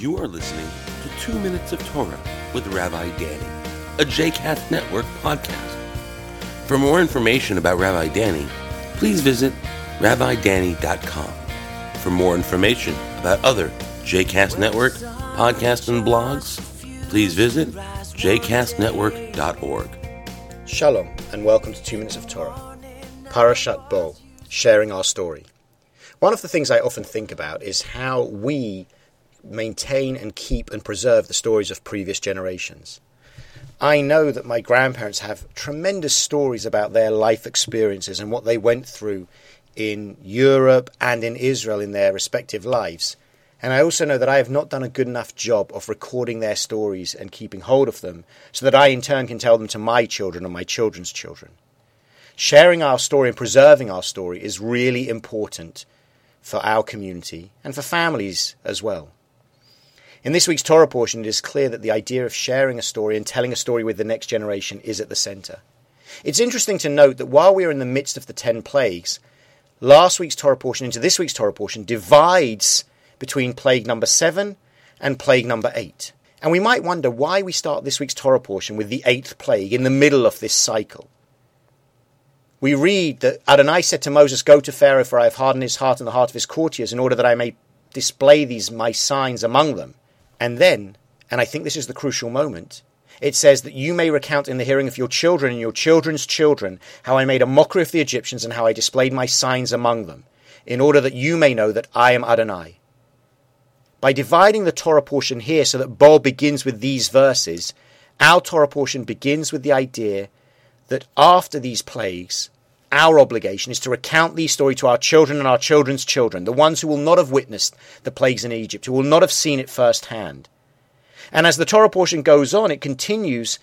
You are listening to Two Minutes of Torah with Rabbi Danny, a JCast Network podcast. For more information about Rabbi Danny, please visit rabbidanny.com. For more information about other JCast Network podcasts and blogs, please visit jcastnetwork.org. Shalom, and welcome to Two Minutes of Torah. Parashat Bo, sharing our story. One of the things I often think about is how we maintain and keep and preserve the stories of previous generations. I know that my grandparents have tremendous stories about their life experiences and what they went through in Europe and in Israel in their respective lives. And I also know that I have not done a good enough job of recording their stories and keeping hold of them so that I in turn can tell them to my children and my children's children. Sharing our story and preserving our story is really important for our community and for families as well. In this week's Torah portion, it is clear that the idea of sharing a story and telling a story with the next generation is at the center. It's interesting to note that while we are in the midst of the ten plagues, last week's Torah portion into this week's Torah portion divides between plague number seven and plague number eight. And we might wonder why we start this week's Torah portion with the eighth plague in the middle of this cycle. We read that Adonai said to Moses, Go to Pharaoh, for I have hardened his heart and the heart of his courtiers, in order that I may display these my signs among them. And then, and I think this is the crucial moment, it says that you may recount in the hearing of your children and your children's children how I made a mockery of the Egyptians and how I displayed my signs among them, in order that you may know that I am Adonai. By dividing the Torah portion here so that Bo begins with these verses, our Torah portion begins with the idea that after these plagues, our obligation is to recount these stories to our children and our children's children, the ones who will not have witnessed the plagues in Egypt, who will not have seen it firsthand. And as the Torah portion goes on, it continues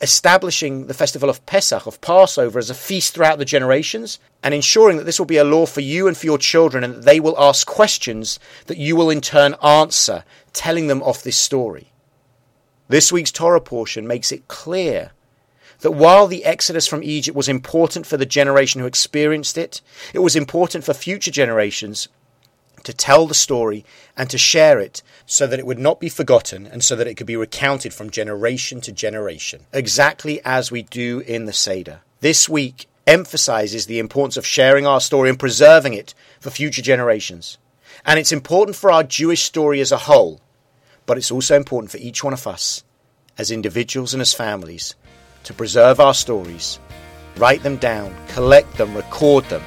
establishing the festival of Pesach, of Passover, as a feast throughout the generations, and ensuring that this will be a law for you and for your children, and that they will ask questions that you will in turn answer, telling them of this story. This week's Torah portion makes it clear that while the exodus from Egypt was important for the generation who experienced it, it was important for future generations to tell the story and to share it so that it would not be forgotten and so that it could be recounted from generation to generation, exactly as we do in the Seder. This week emphasizes the importance of sharing our story and preserving it for future generations. And it's important for our Jewish story as a whole, but it's also important for each one of us as individuals and as families to preserve our stories, write them down, collect them, record them,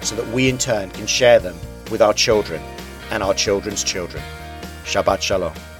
so that we in turn can share them with our children and our children's children. Shabbat Shalom.